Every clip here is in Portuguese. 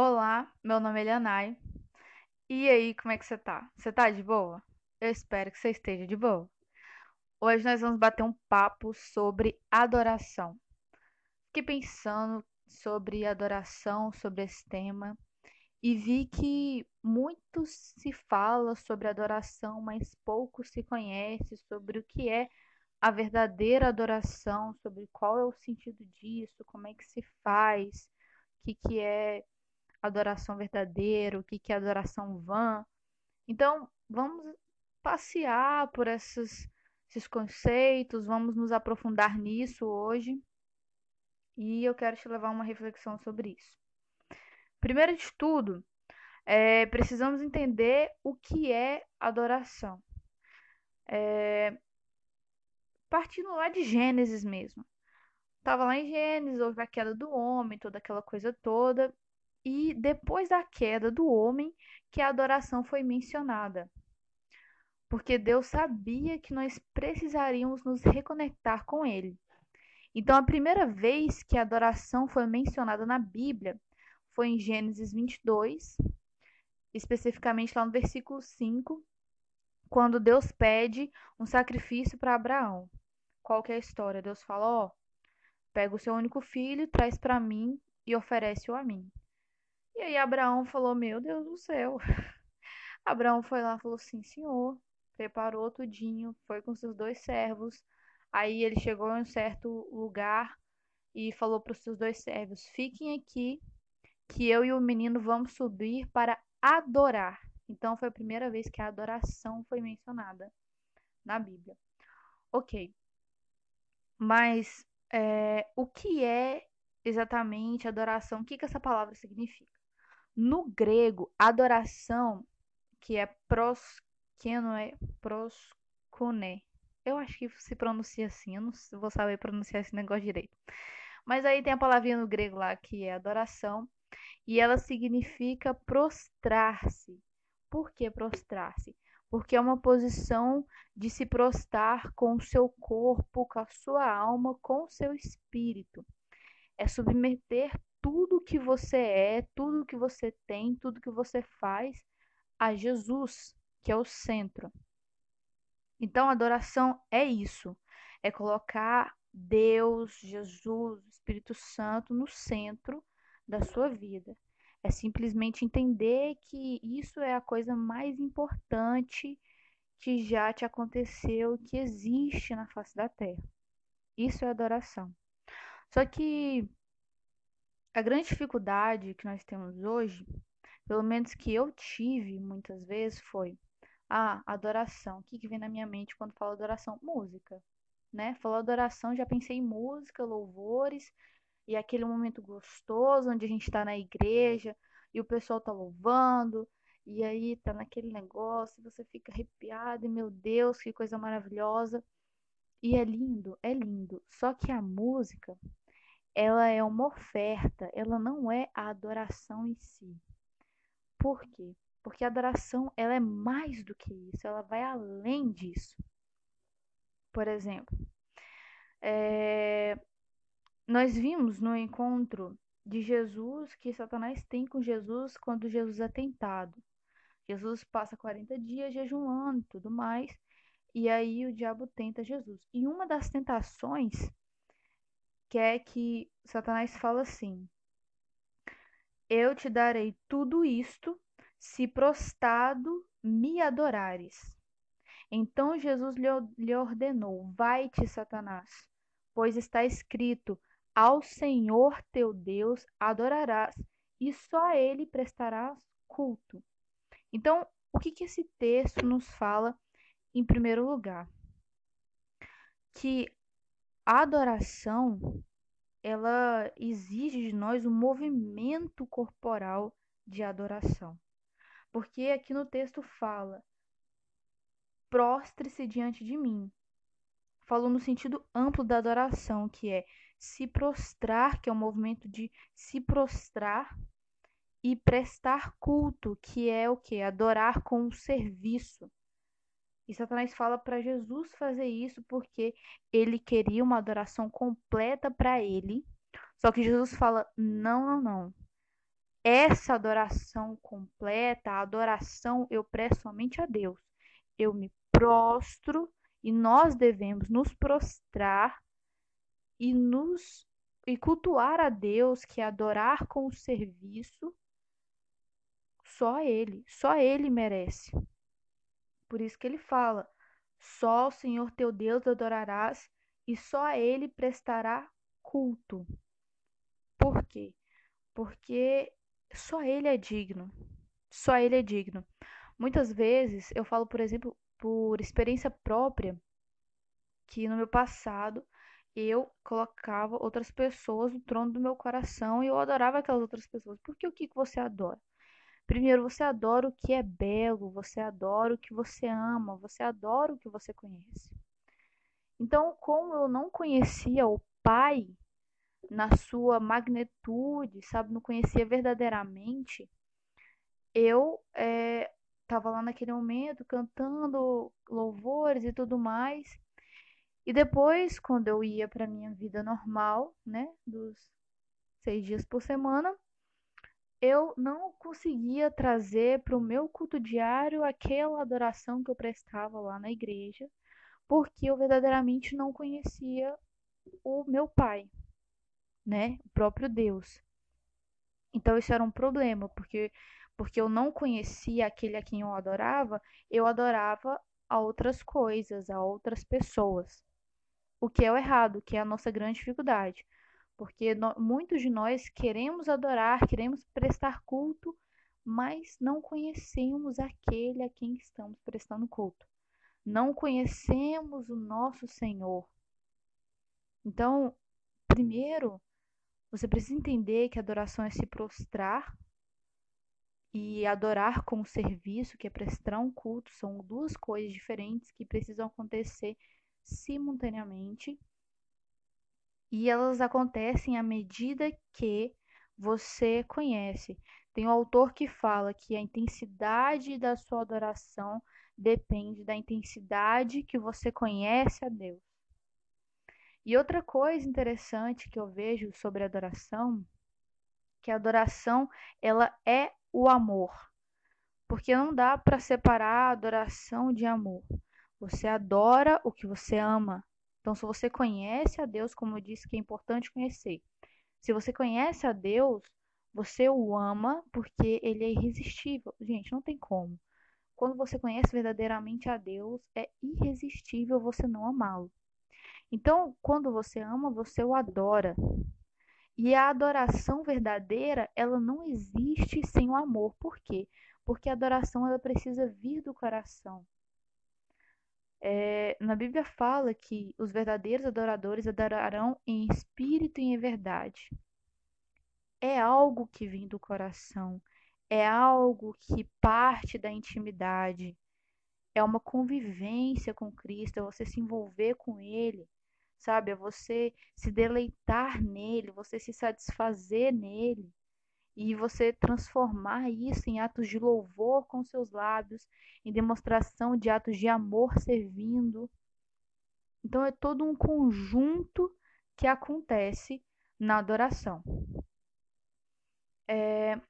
Olá, meu nome é Elianai. E aí, como é que você tá? Você tá de boa? Eu espero que você esteja de boa. Hoje nós vamos bater um papo sobre adoração. Fiquei pensando sobre adoração, sobre esse tema, e vi que muito se fala sobre adoração, mas pouco se conhece sobre o que é a verdadeira adoração, sobre qual é o sentido disso, como é que se faz, o que, que é adoração verdadeira, o que, que é adoração vã. Então, vamos passear por esses, esses conceitos, vamos nos aprofundar nisso hoje. E eu quero te levar uma reflexão sobre isso. Primeiro de tudo, é, precisamos entender o que é adoração. É, partindo lá de Gênesis mesmo. Estava lá em Gênesis, houve a queda do homem, toda aquela coisa toda, e depois da queda do homem que a adoração foi mencionada. Porque Deus sabia que nós precisaríamos nos reconectar com Ele. Então, a primeira vez que a adoração foi mencionada na Bíblia foi em Gênesis 22, especificamente lá no versículo 5, quando Deus pede um sacrifício para Abraão. Qual que é a história? Deus fala: Ó, oh, pega o seu único filho, traz para mim e oferece-o a mim. E aí Abraão falou: Meu Deus do céu. Abraão foi lá e falou: Sim, senhor. Preparou tudinho, foi com seus dois servos. Aí ele chegou em um certo lugar e falou para os seus dois servos: Fiquem aqui, que eu e o menino vamos subir para adorar. Então foi a primeira vez que a adoração foi mencionada na Bíblia. Ok. Mas é, o que é exatamente adoração? O que, que essa palavra significa? No grego, adoração, que é proskeno, é proskone. Eu acho que se pronuncia assim, eu não vou saber pronunciar esse negócio direito. Mas aí tem a palavrinha no grego lá que é adoração, e ela significa prostrar-se. Por que prostrar-se? Porque é uma posição de se prostrar com o seu corpo, com a sua alma, com o seu espírito. É submeter tudo que você é, tudo que você tem, tudo que você faz a Jesus, que é o centro. Então, adoração é isso, é colocar Deus, Jesus, Espírito Santo no centro da sua vida. É simplesmente entender que isso é a coisa mais importante que já te aconteceu, que existe na face da terra. Isso é adoração. Só que a grande dificuldade que nós temos hoje, pelo menos que eu tive muitas vezes, foi ah, adoração. O que, que vem na minha mente quando falo adoração? Música. Né? Falou adoração, já pensei em música, louvores, e aquele momento gostoso onde a gente está na igreja e o pessoal tá louvando, e aí tá naquele negócio, você fica arrepiado, e meu Deus, que coisa maravilhosa. E é lindo, é lindo. Só que a música, ela é uma oferta, ela não é a adoração em si. Por quê? Porque a adoração ela é mais do que isso, ela vai além disso. Por exemplo, é... nós vimos no encontro de Jesus que Satanás tem com Jesus quando Jesus é tentado. Jesus passa 40 dias jejuando e tudo mais, e aí o diabo tenta Jesus. E uma das tentações que é que Satanás fala assim: Eu te darei tudo isto se prostrado me adorares. Então Jesus lhe ordenou: Vai-te, Satanás, pois está escrito: Ao Senhor teu Deus adorarás, e só a ele prestarás culto. Então, o que, que esse texto nos fala em primeiro lugar? Que a adoração ela exige de nós um movimento corporal de adoração. Porque aqui no texto fala: prostre-se diante de mim. Falou no sentido amplo da adoração, que é se prostrar, que é o movimento de se prostrar e prestar culto, que é o que? Adorar com o serviço. E Satanás fala para Jesus fazer isso porque ele queria uma adoração completa para ele. Só que Jesus fala: não, não, não. essa adoração completa, a adoração eu presto somente a Deus. Eu me prostro e nós devemos nos prostrar e nos e cultuar a Deus, que é adorar com o serviço, só ele, só ele merece. Por isso que ele fala: só o Senhor teu Deus adorarás e só a ele prestará culto. Por quê? Porque só ele é digno. Só ele é digno. Muitas vezes eu falo, por exemplo, por experiência própria, que no meu passado eu colocava outras pessoas no trono do meu coração e eu adorava aquelas outras pessoas. Porque o que, que você adora? Primeiro, você adora o que é belo, você adora o que você ama, você adora o que você conhece. Então, como eu não conhecia o Pai na sua magnitude, sabe, não conhecia verdadeiramente, eu estava é, lá naquele momento cantando louvores e tudo mais. E depois, quando eu ia para minha vida normal, né, dos seis dias por semana, eu não conseguia trazer para o meu culto diário aquela adoração que eu prestava lá na igreja, porque eu verdadeiramente não conhecia o meu pai, né, o próprio Deus. Então isso era um problema, porque porque eu não conhecia aquele a quem eu adorava, eu adorava a outras coisas, a outras pessoas o que é o errado, que é a nossa grande dificuldade. Porque no, muitos de nós queremos adorar, queremos prestar culto, mas não conhecemos aquele a quem estamos prestando culto. Não conhecemos o nosso Senhor. Então, primeiro, você precisa entender que adoração é se prostrar e adorar com serviço, que é prestar um culto, são duas coisas diferentes que precisam acontecer simultaneamente e elas acontecem à medida que você conhece. Tem um autor que fala que a intensidade da sua adoração depende da intensidade que você conhece a Deus. E outra coisa interessante que eu vejo sobre adoração, que a adoração ela é o amor. Porque não dá para separar adoração de amor. Você adora o que você ama. Então, se você conhece a Deus, como eu disse que é importante conhecer. Se você conhece a Deus, você o ama porque ele é irresistível. Gente, não tem como. Quando você conhece verdadeiramente a Deus, é irresistível você não amá-lo. Então, quando você ama, você o adora. E a adoração verdadeira, ela não existe sem o amor. Por quê? Porque a adoração ela precisa vir do coração. É, na Bíblia fala que os verdadeiros adoradores adorarão em espírito e em verdade. É algo que vem do coração, é algo que parte da intimidade, é uma convivência com Cristo, é você se envolver com Ele, sabe? É você se deleitar nele, você se satisfazer nele e você transformar isso em atos de louvor com seus lábios, em demonstração de atos de amor servindo. Então é todo um conjunto que acontece na adoração. É...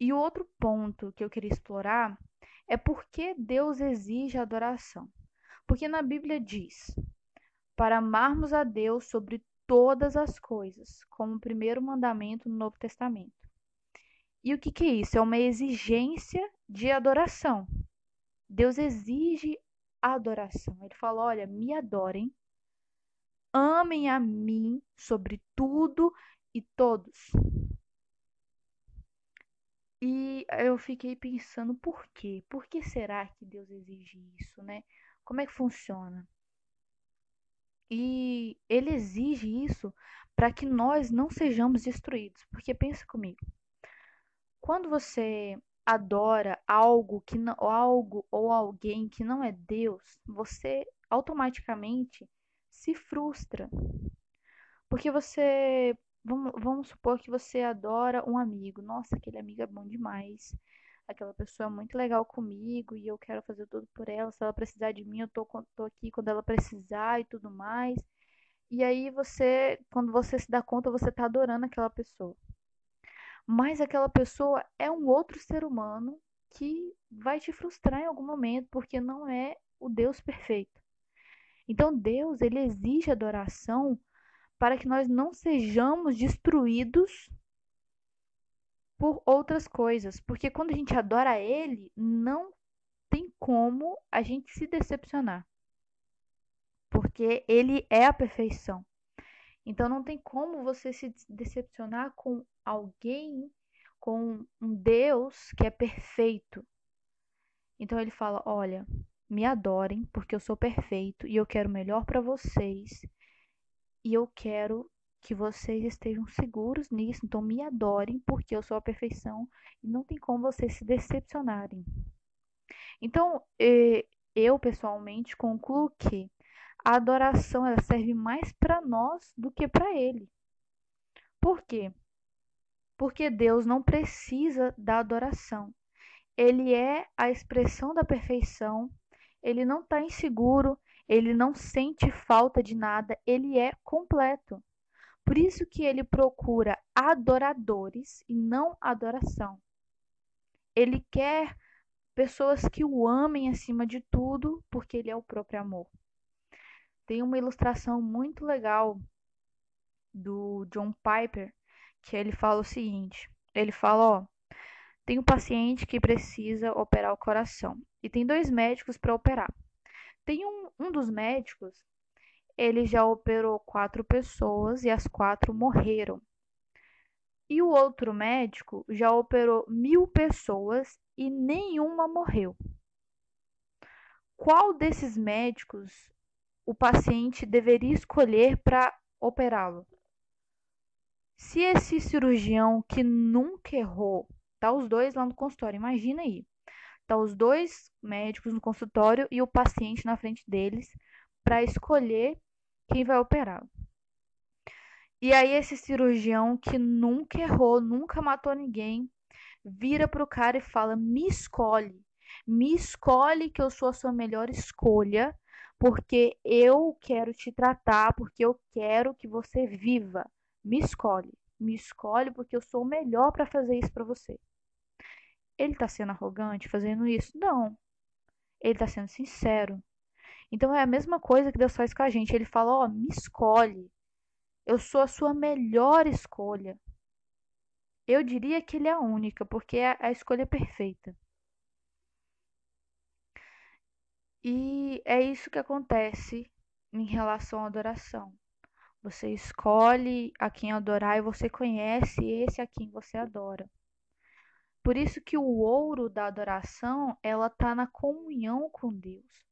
E o outro ponto que eu queria explorar é por que Deus exige adoração. Porque na Bíblia diz: para amarmos a Deus sobre todas as coisas, como o primeiro mandamento no Novo Testamento. E o que, que é isso? É uma exigência de adoração. Deus exige adoração. Ele fala: olha, me adorem, amem a mim sobre tudo e todos. E eu fiquei pensando por quê? Por que será que Deus exige isso, né? Como é que funciona? E ele exige isso para que nós não sejamos destruídos. Porque pensa comigo. Quando você adora algo que não, algo ou alguém que não é Deus, você automaticamente se frustra. Porque você vamos, vamos supor que você adora um amigo. Nossa, aquele amigo é bom demais. Aquela pessoa é muito legal comigo e eu quero fazer tudo por ela. Se ela precisar de mim, eu tô, tô aqui quando ela precisar e tudo mais. E aí você, quando você se dá conta, você tá adorando aquela pessoa. Mas aquela pessoa é um outro ser humano que vai te frustrar em algum momento, porque não é o Deus perfeito. Então Deus, ele exige adoração para que nós não sejamos destruídos por outras coisas, porque quando a gente adora ele, não tem como a gente se decepcionar. Porque ele é a perfeição. Então não tem como você se decepcionar com alguém, com um Deus que é perfeito. Então ele fala: "Olha, me adorem, porque eu sou perfeito e eu quero o melhor para vocês. E eu quero que vocês estejam seguros nisso. Então me adorem, porque eu sou a perfeição e não tem como vocês se decepcionarem." Então, eu pessoalmente concluo que a adoração ela serve mais para nós do que para ele. Por quê? Porque Deus não precisa da adoração. Ele é a expressão da perfeição, ele não está inseguro, ele não sente falta de nada, ele é completo. Por isso que ele procura adoradores e não adoração. Ele quer pessoas que o amem acima de tudo, porque ele é o próprio amor. Tem uma ilustração muito legal do John Piper, que ele fala o seguinte: ele fala, ó, tem um paciente que precisa operar o coração e tem dois médicos para operar. Tem um, um dos médicos, ele já operou quatro pessoas e as quatro morreram. E o outro médico já operou mil pessoas e nenhuma morreu. Qual desses médicos o paciente deveria escolher para operá-lo? Se esse cirurgião que nunca errou, tá os dois lá no consultório, imagina aí. Tá os dois médicos no consultório e o paciente na frente deles para escolher quem vai operá-lo. E aí esse cirurgião que nunca errou, nunca matou ninguém, vira pro cara e fala: "Me escolhe. Me escolhe que eu sou a sua melhor escolha, porque eu quero te tratar, porque eu quero que você viva. Me escolhe. Me escolhe porque eu sou o melhor para fazer isso para você." Ele está sendo arrogante fazendo isso? Não. Ele está sendo sincero. Então é a mesma coisa que Deus faz com a gente. Ele fala: Ó, oh, me escolhe. Eu sou a sua melhor escolha. Eu diria que ele é a única, porque é a escolha perfeita. E é isso que acontece em relação à adoração. Você escolhe a quem adorar e você conhece esse a quem você adora. Por isso que o ouro da adoração, ela tá na comunhão com Deus.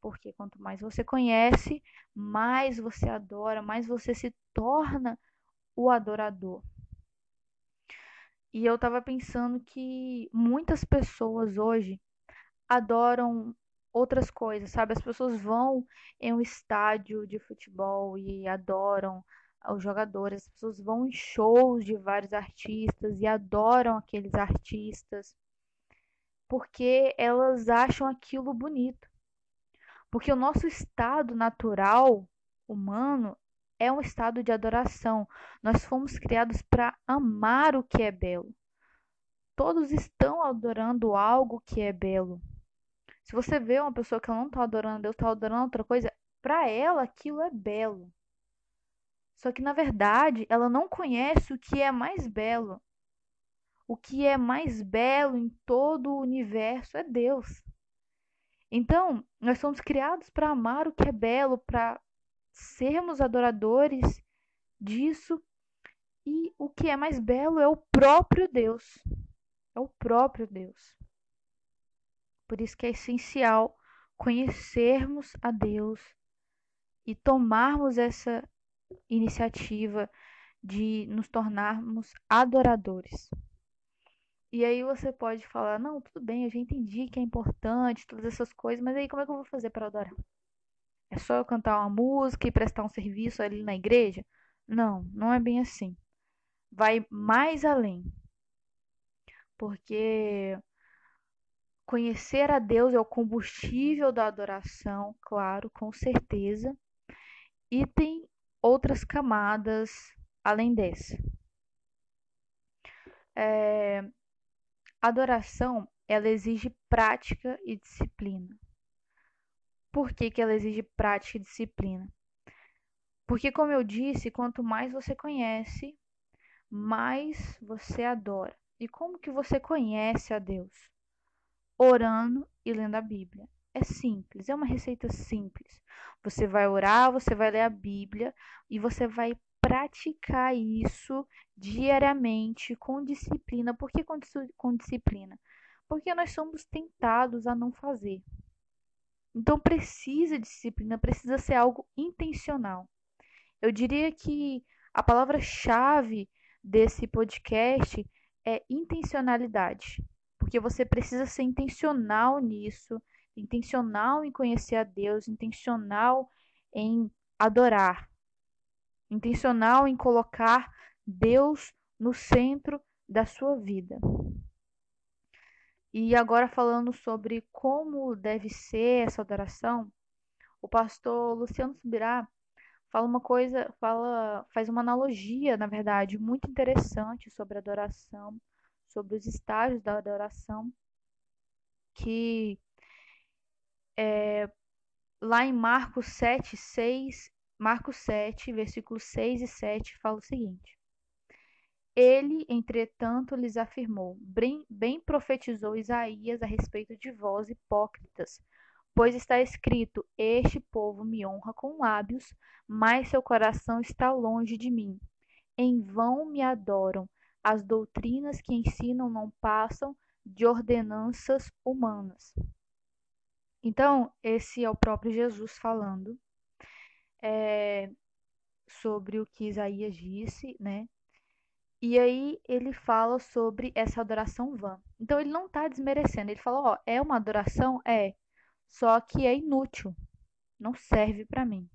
Porque quanto mais você conhece, mais você adora, mais você se torna o adorador. E eu estava pensando que muitas pessoas hoje adoram outras coisas, sabe? As pessoas vão em um estádio de futebol e adoram os jogadores, as pessoas vão em shows de vários artistas e adoram aqueles artistas porque elas acham aquilo bonito. Porque o nosso estado natural humano é um estado de adoração. Nós fomos criados para amar o que é belo. Todos estão adorando algo que é belo. Se você vê uma pessoa que não está adorando Deus, está adorando outra coisa, para ela aquilo é belo. Só que na verdade ela não conhece o que é mais belo. O que é mais belo em todo o universo é Deus. Então, nós somos criados para amar o que é belo, para sermos adoradores disso. E o que é mais belo é o próprio Deus. É o próprio Deus. Por isso que é essencial conhecermos a Deus e tomarmos essa iniciativa de nos tornarmos adoradores. E aí você pode falar: não, tudo bem, eu já entendi que é importante todas essas coisas, mas aí como é que eu vou fazer para adorar? É só eu cantar uma música e prestar um serviço ali na igreja? Não, não é bem assim. Vai mais além. Porque conhecer a Deus é o combustível da adoração, claro, com certeza. E tem outras camadas além dessa. É, adoração, ela exige prática e disciplina. Por que, que ela exige prática e disciplina? Porque, como eu disse, quanto mais você conhece, mais você adora. E como que você conhece a Deus? Orando e lendo a Bíblia. É simples, é uma receita simples. Você vai orar, você vai ler a Bíblia e você vai praticar isso diariamente com disciplina. Por que com, com disciplina? Porque nós somos tentados a não fazer. Então precisa de disciplina, precisa ser algo intencional. Eu diria que a palavra-chave desse podcast é intencionalidade, porque você precisa ser intencional nisso, intencional em conhecer a Deus, intencional em adorar, intencional em colocar Deus no centro da sua vida. E agora falando sobre como deve ser essa adoração, o pastor Luciano Subirá fala uma coisa, fala, faz uma analogia, na verdade, muito interessante sobre adoração, sobre os estágios da adoração, que é, lá em Marcos 7, 6, Marcos 7, versículos 6 e 7, fala o seguinte: Ele, entretanto, lhes afirmou: Bem, bem profetizou Isaías a respeito de vós, hipócritas, Pois está escrito: Este povo me honra com lábios, mas seu coração está longe de mim. Em vão me adoram. As doutrinas que ensinam não passam de ordenanças humanas. Então, esse é o próprio Jesus falando é, sobre o que Isaías disse, né? E aí ele fala sobre essa adoração vã. Então ele não está desmerecendo, ele fala, ó, é uma adoração? É. Só que é inútil, não serve para mim.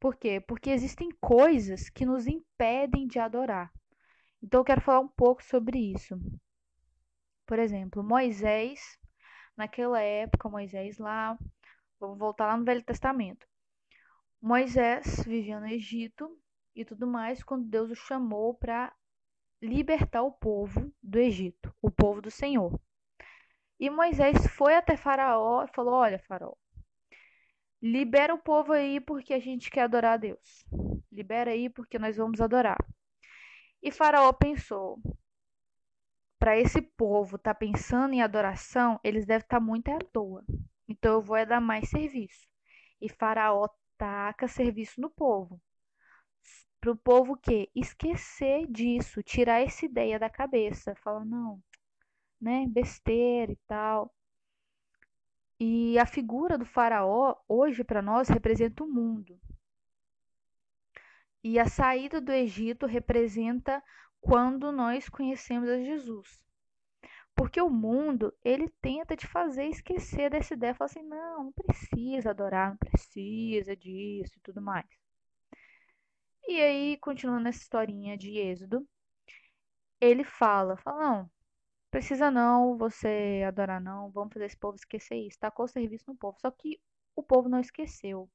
Por quê? Porque existem coisas que nos impedem de adorar. Então eu quero falar um pouco sobre isso. Por exemplo, Moisés, naquela época, Moisés lá, vamos voltar lá no Velho Testamento. Moisés vivia no Egito e tudo mais quando Deus o chamou para libertar o povo do Egito, o povo do Senhor. E Moisés foi até Faraó e falou: Olha, Faraó, libera o povo aí porque a gente quer adorar a Deus. Libera aí porque nós vamos adorar. E Faraó pensou: para esse povo estar tá pensando em adoração, eles devem estar tá muito à toa. Então eu vou é dar mais serviço. E Faraó taca serviço no povo. Para o povo que esquecer disso, tirar essa ideia da cabeça, fala não, né, besteira e tal. E a figura do faraó hoje para nós representa o mundo. E a saída do Egito representa quando nós conhecemos a Jesus. Porque o mundo, ele tenta te fazer esquecer dessa ideia, fala assim: "Não, não precisa adorar, não precisa disso e tudo mais". E aí, continuando essa historinha de Êxodo, ele fala, fala: "Não, Precisa não você adorar não, vamos fazer esse povo esquecer isso. Tacou o serviço no povo. Só que o povo não esqueceu.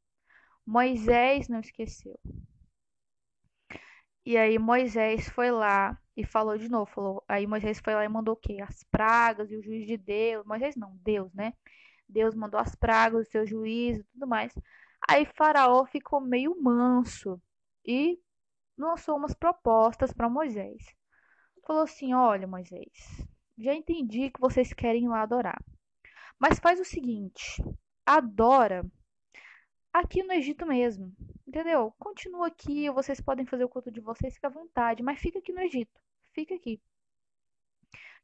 Moisés não esqueceu. E aí Moisés foi lá e falou de novo, falou, aí Moisés foi lá e mandou o quê? As pragas e o juiz de Deus. Moisés não, Deus, né? Deus mandou as pragas, o seu juízo e tudo mais. Aí Faraó ficou meio manso e lançou umas propostas para Moisés. Falou assim: "Olha, Moisés, já entendi que vocês querem ir lá adorar. Mas faz o seguinte: adora aqui no Egito mesmo. Entendeu? Continua aqui, vocês podem fazer o culto de vocês, fica à vontade, mas fica aqui no Egito. Fica aqui.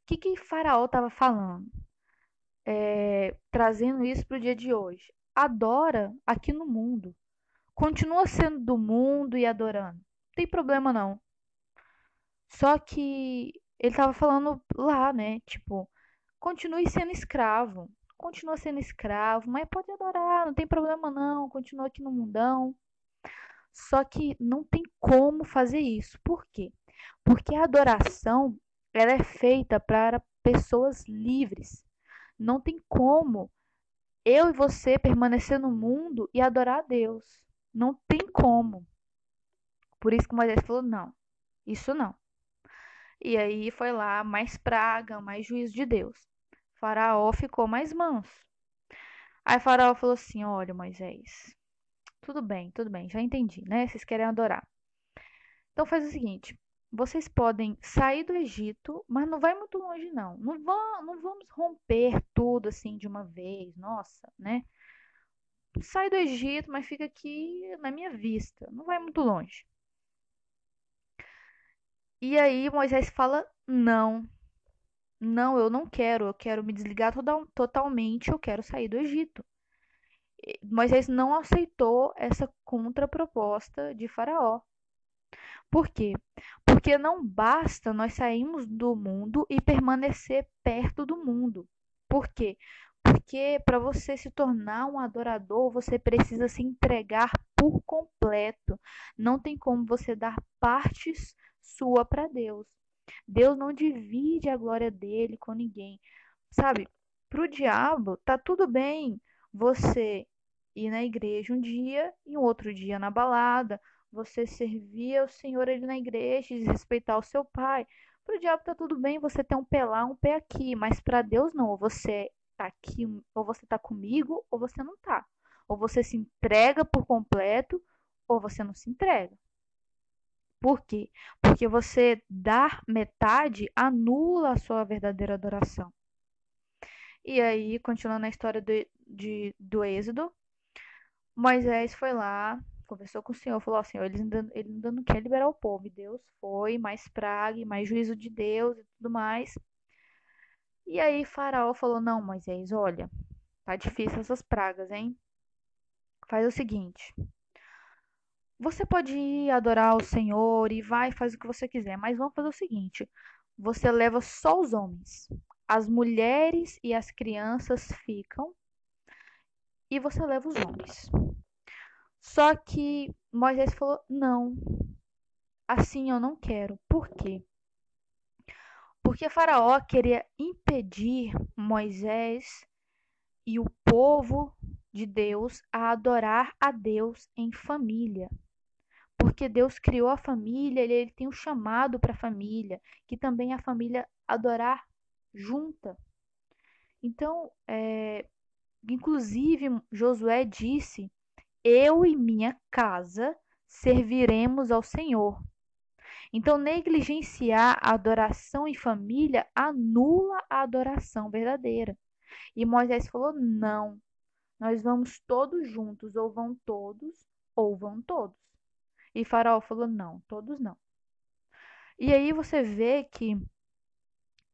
O que, que Faraó estava falando? É, trazendo isso para o dia de hoje. Adora aqui no mundo. Continua sendo do mundo e adorando. Não tem problema não. Só que ele tava falando lá, né? Tipo, continue sendo escravo. Continua sendo escravo, mas pode adorar, não tem problema não. Continua aqui no mundão. Só que não tem como fazer isso. Por quê? Porque a adoração ela é feita para pessoas livres. Não tem como eu e você permanecer no mundo e adorar a Deus. Não tem como. Por isso que Moisés falou: não, isso não. E aí foi lá mais praga, mais juízo de Deus. Faraó ficou mais manso. Aí Faraó falou assim: Olha, Moisés, tudo bem, tudo bem, já entendi, né? Vocês querem adorar. Então faz o seguinte: vocês podem sair do Egito, mas não vai muito longe, não. Não, vão, não vamos romper tudo assim de uma vez, nossa, né? Sai do Egito, mas fica aqui na minha vista, não vai muito longe. E aí Moisés fala: não, não, eu não quero, eu quero me desligar toda, totalmente, eu quero sair do Egito. Moisés não aceitou essa contraproposta de Faraó. Por quê? Porque não basta nós sairmos do mundo e permanecer perto do mundo. Por quê? Porque para você se tornar um adorador, você precisa se entregar por completo. Não tem como você dar partes sua para Deus. Deus não divide a glória dele com ninguém. Sabe? Para o diabo, tá tudo bem você ir na igreja um dia e um outro dia na balada, você servir ao Senhor ali na igreja e respeitar o seu pai. Para o diabo tá tudo bem você ter um pé lá, um pé aqui, mas para Deus não. Ou você tá aqui, ou você tá comigo, ou você não tá. Ou você se entrega por completo, ou você não se entrega. Por quê? Porque você dar metade anula a sua verdadeira adoração. E aí, continuando a história do, de, do Êxodo, Moisés foi lá, conversou com o Senhor, falou assim, ele ainda, ele ainda não quer liberar o povo. E Deus foi, mais praga, mais juízo de Deus e tudo mais. E aí Faraó falou, não, Moisés, olha, tá difícil essas pragas, hein? Faz o seguinte, você pode ir adorar o Senhor e vai, faz o que você quiser, mas vamos fazer o seguinte: você leva só os homens, as mulheres e as crianças ficam, e você leva os homens. Só que Moisés falou: não, assim eu não quero. Por quê? Porque Faraó queria impedir Moisés e o povo de Deus a adorar a Deus em família porque Deus criou a família, ele, ele tem um chamado para a família, que também é a família adorar junta. Então, é, inclusive, Josué disse: Eu e minha casa serviremos ao Senhor. Então, negligenciar a adoração em família anula a adoração verdadeira. E Moisés falou: Não, nós vamos todos juntos, ou vão todos, ou vão todos. E Faraó falou: não, todos não. E aí você vê que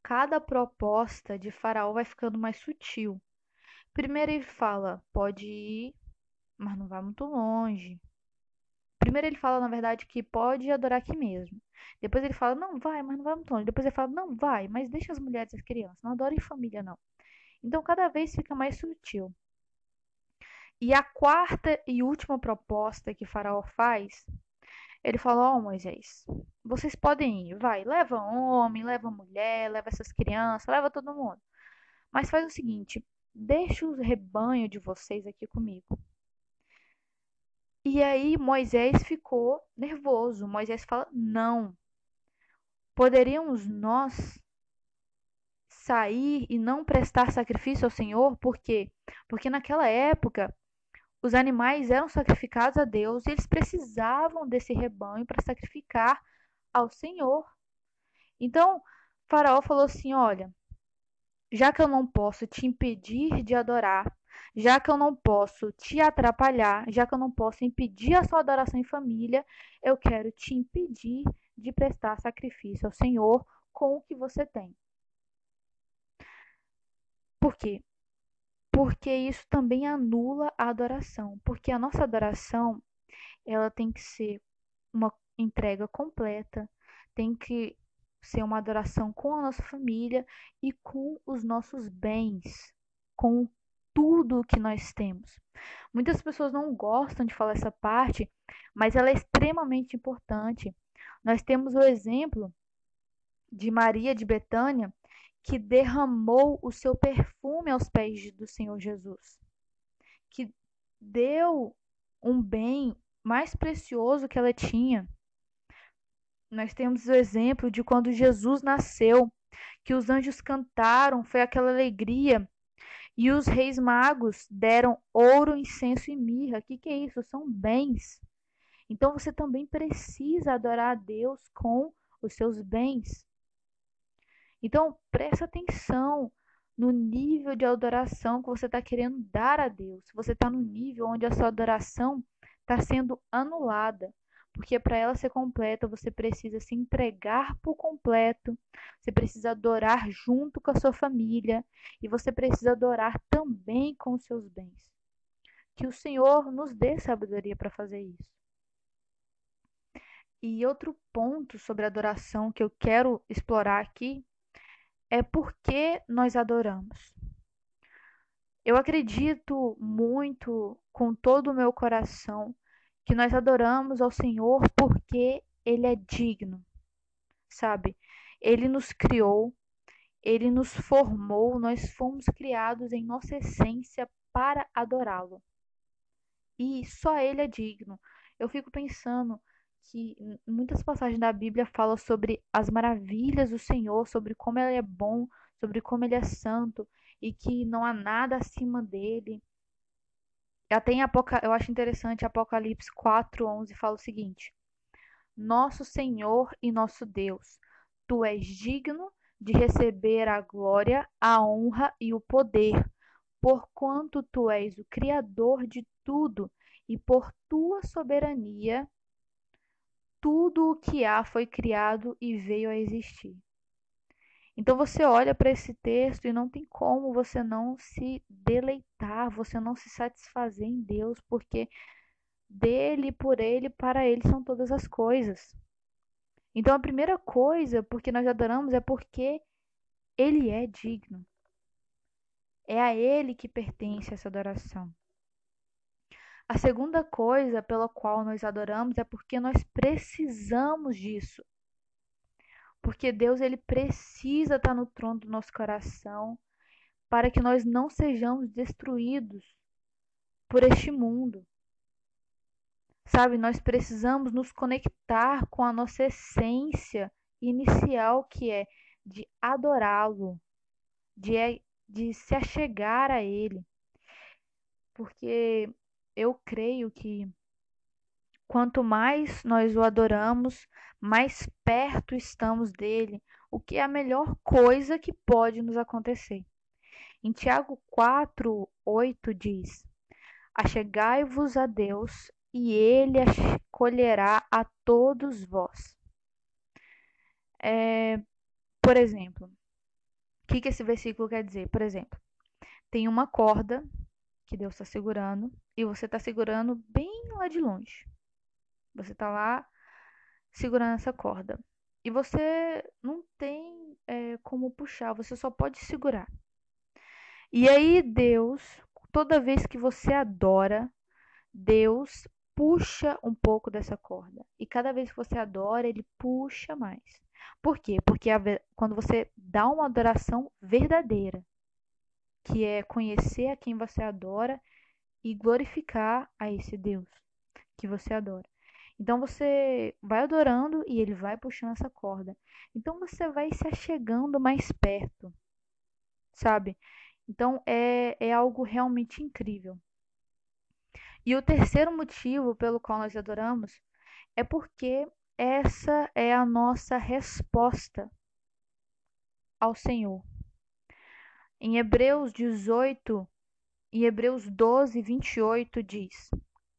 cada proposta de Faraó vai ficando mais sutil. Primeiro ele fala: pode ir, mas não vai muito longe. Primeiro ele fala, na verdade, que pode adorar aqui mesmo. Depois ele fala, não vai, mas não vai muito longe. Depois ele fala, não vai, mas deixa as mulheres e as crianças. Não adora em família, não. Então cada vez fica mais sutil. E a quarta e última proposta que Faraó faz ele falou: Ó oh, Moisés, vocês podem ir, vai, leva homem, leva mulher, leva essas crianças, leva todo mundo. Mas faz o seguinte: deixa o rebanho de vocês aqui comigo. E aí Moisés ficou nervoso. Moisés fala: Não. Poderíamos nós sair e não prestar sacrifício ao Senhor? Por quê? Porque naquela época os animais eram sacrificados a Deus e eles precisavam desse rebanho para sacrificar ao Senhor. Então, Faraó falou assim: Olha, já que eu não posso te impedir de adorar, já que eu não posso te atrapalhar, já que eu não posso impedir a sua adoração em família, eu quero te impedir de prestar sacrifício ao Senhor com o que você tem. Por quê? Porque isso também anula a adoração, porque a nossa adoração ela tem que ser uma entrega completa, tem que ser uma adoração com a nossa família e com os nossos bens, com tudo que nós temos. Muitas pessoas não gostam de falar essa parte, mas ela é extremamente importante. Nós temos o exemplo de Maria de Betânia, que derramou o seu perfume aos pés do Senhor Jesus, que deu um bem mais precioso que ela tinha Nós temos o exemplo de quando Jesus nasceu, que os anjos cantaram, foi aquela alegria. E os reis magos deram ouro, incenso e mirra. O que, que é isso? São bens. Então você também precisa adorar a Deus com os seus bens. Então presta atenção no nível de adoração que você está querendo dar a Deus. Você está no nível onde a sua adoração está sendo anulada. Porque para ela ser completa, você precisa se entregar por completo, você precisa adorar junto com a sua família e você precisa adorar também com os seus bens. Que o Senhor nos dê sabedoria para fazer isso. E outro ponto sobre adoração que eu quero explorar aqui é por que nós adoramos. Eu acredito muito, com todo o meu coração, que nós adoramos ao Senhor porque Ele é digno, sabe? Ele nos criou, Ele nos formou, nós fomos criados em nossa essência para adorá-lo. E só Ele é digno. Eu fico pensando que muitas passagens da Bíblia falam sobre as maravilhas do Senhor, sobre como Ele é bom, sobre como Ele é santo e que não há nada acima dele. Até em Apoca... Eu acho interessante Apocalipse 4:11 fala o seguinte: Nosso Senhor e nosso Deus, tu és digno de receber a glória, a honra e o poder, porquanto tu és o criador de tudo e por tua soberania tudo o que há foi criado e veio a existir. Então você olha para esse texto e não tem como você não se deleitar, você não se satisfazer em Deus, porque dele, por ele, para ele são todas as coisas. Então a primeira coisa porque nós adoramos é porque ele é digno. É a ele que pertence essa adoração. A segunda coisa pela qual nós adoramos é porque nós precisamos disso porque Deus ele precisa estar no trono do nosso coração para que nós não sejamos destruídos por este mundo. Sabe, nós precisamos nos conectar com a nossa essência inicial, que é de adorá-lo, de, de se achegar a Ele. Porque eu creio que Quanto mais nós o adoramos, mais perto estamos dele, o que é a melhor coisa que pode nos acontecer. Em Tiago 4, 8 diz: Achegai-vos a Deus, e ele acolherá a todos vós. É, por exemplo, o que, que esse versículo quer dizer? Por exemplo, tem uma corda que Deus está segurando e você está segurando bem lá de longe. Você está lá segurando essa corda. E você não tem é, como puxar, você só pode segurar. E aí, Deus, toda vez que você adora, Deus puxa um pouco dessa corda. E cada vez que você adora, ele puxa mais. Por quê? Porque a, quando você dá uma adoração verdadeira, que é conhecer a quem você adora e glorificar a esse Deus que você adora. Então você vai adorando e ele vai puxando essa corda. Então você vai se achegando mais perto, sabe? Então é, é algo realmente incrível. E o terceiro motivo pelo qual nós adoramos é porque essa é a nossa resposta ao Senhor. Em Hebreus 18 e Hebreus 12, 28 diz: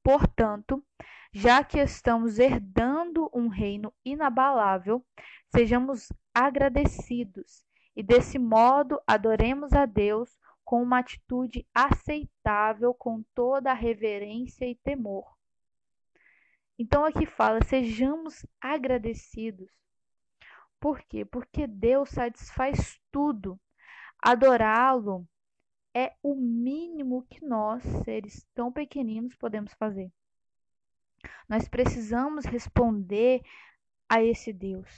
Portanto, já que estamos herdando um reino inabalável, sejamos agradecidos e, desse modo, adoremos a Deus com uma atitude aceitável, com toda a reverência e temor. Então aqui fala, sejamos agradecidos. Por quê? Porque Deus satisfaz tudo. Adorá-lo é o mínimo que nós, seres tão pequeninos, podemos fazer. Nós precisamos responder a esse Deus.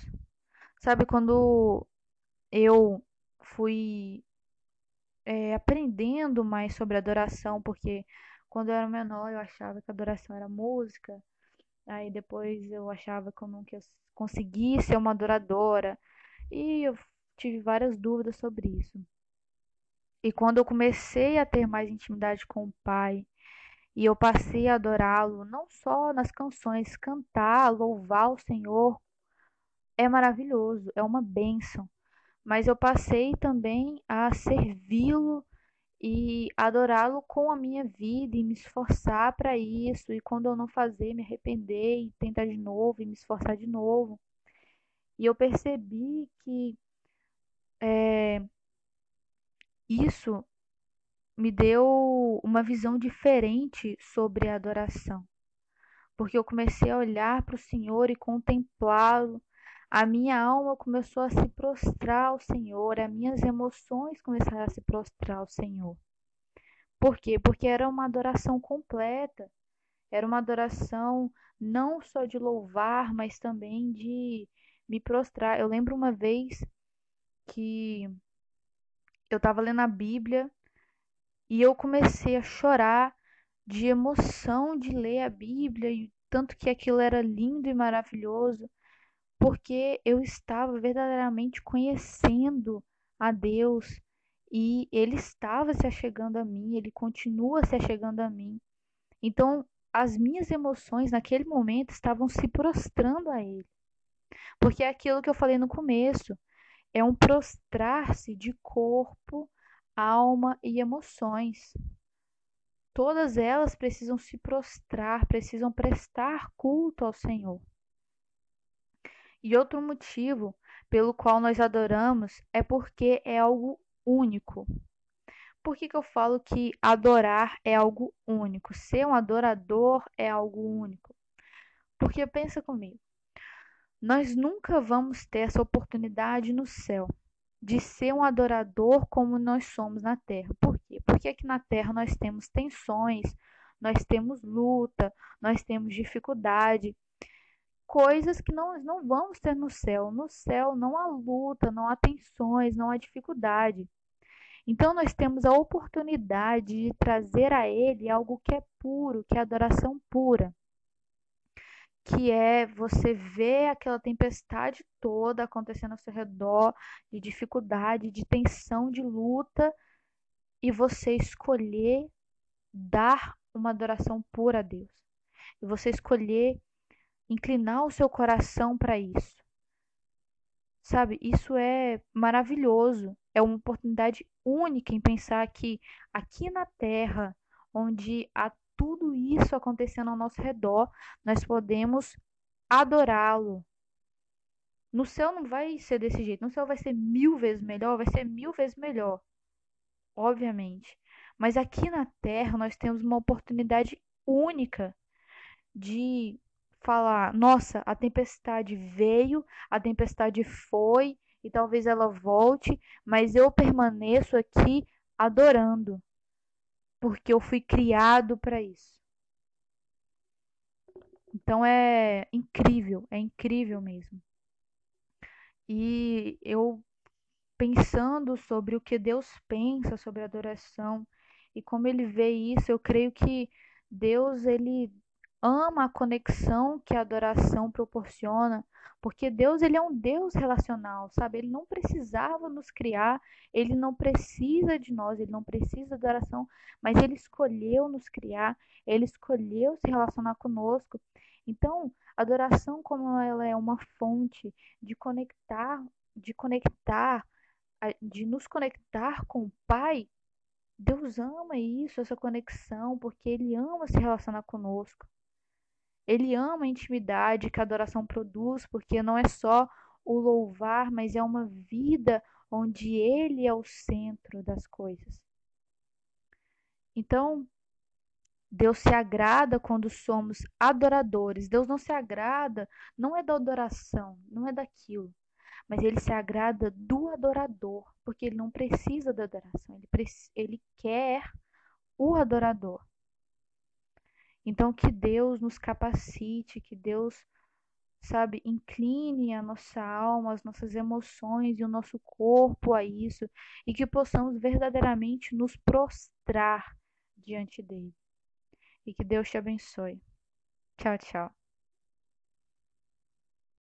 Sabe, quando eu fui é, aprendendo mais sobre adoração, porque quando eu era menor eu achava que adoração era música, Aí depois eu achava que eu nunca ia conseguir ser uma adoradora. E eu tive várias dúvidas sobre isso. E quando eu comecei a ter mais intimidade com o Pai, e eu passei a adorá-lo, não só nas canções, cantar, louvar o Senhor, é maravilhoso, é uma bênção. Mas eu passei também a servi-lo e adorá-lo com a minha vida e me esforçar para isso. E quando eu não fazer, me arrepender e tentar de novo e me esforçar de novo. E eu percebi que é, isso me deu uma visão diferente sobre a adoração. Porque eu comecei a olhar para o Senhor e contemplá-lo. A minha alma começou a se prostrar ao Senhor, as minhas emoções começaram a se prostrar ao Senhor. Por quê? Porque era uma adoração completa. Era uma adoração não só de louvar, mas também de me prostrar. Eu lembro uma vez que eu estava lendo a Bíblia e eu comecei a chorar de emoção de ler a Bíblia e tanto que aquilo era lindo e maravilhoso, porque eu estava verdadeiramente conhecendo a Deus e ele estava se achegando a mim, ele continua se achegando a mim. Então, as minhas emoções naquele momento estavam se prostrando a ele. Porque é aquilo que eu falei no começo, é um prostrar-se de corpo, alma e emoções. Todas elas precisam se prostrar, precisam prestar culto ao Senhor. E outro motivo pelo qual nós adoramos é porque é algo único. Por que, que eu falo que adorar é algo único? Ser um adorador é algo único. Porque pensa comigo, nós nunca vamos ter essa oportunidade no céu de ser um adorador como nós somos na terra. Por quê? Porque aqui na terra nós temos tensões, nós temos luta, nós temos dificuldade, coisas que nós não vamos ter no céu. No céu não há luta, não há tensões, não há dificuldade. Então nós temos a oportunidade de trazer a Ele algo que é puro, que é adoração pura que é você ver aquela tempestade toda acontecendo ao seu redor, de dificuldade, de tensão, de luta, e você escolher dar uma adoração pura a Deus. E você escolher inclinar o seu coração para isso. Sabe, isso é maravilhoso. É uma oportunidade única em pensar que aqui na terra, onde a tudo isso acontecendo ao nosso redor, nós podemos adorá-lo. No céu não vai ser desse jeito. No céu vai ser mil vezes melhor, vai ser mil vezes melhor. Obviamente. Mas aqui na terra nós temos uma oportunidade única de falar: nossa, a tempestade veio, a tempestade foi e talvez ela volte, mas eu permaneço aqui adorando porque eu fui criado para isso. Então é incrível, é incrível mesmo. E eu pensando sobre o que Deus pensa sobre adoração e como ele vê isso, eu creio que Deus ele ama a conexão que a adoração proporciona, porque Deus ele é um Deus relacional, sabe? Ele não precisava nos criar, ele não precisa de nós, ele não precisa de adoração, mas ele escolheu nos criar, ele escolheu se relacionar conosco. Então, adoração como ela é uma fonte de conectar, de conectar, de nos conectar com o Pai, Deus ama isso, essa conexão, porque ele ama se relacionar conosco. Ele ama a intimidade que a adoração produz, porque não é só o louvar, mas é uma vida onde ele é o centro das coisas. Então, Deus se agrada quando somos adoradores. Deus não se agrada, não é da adoração, não é daquilo, mas ele se agrada do adorador, porque ele não precisa da adoração, ele, ele quer o adorador. Então, que Deus nos capacite, que Deus, sabe, incline a nossa alma, as nossas emoções e o nosso corpo a isso, e que possamos verdadeiramente nos prostrar diante dele. E que Deus te abençoe. Tchau, tchau.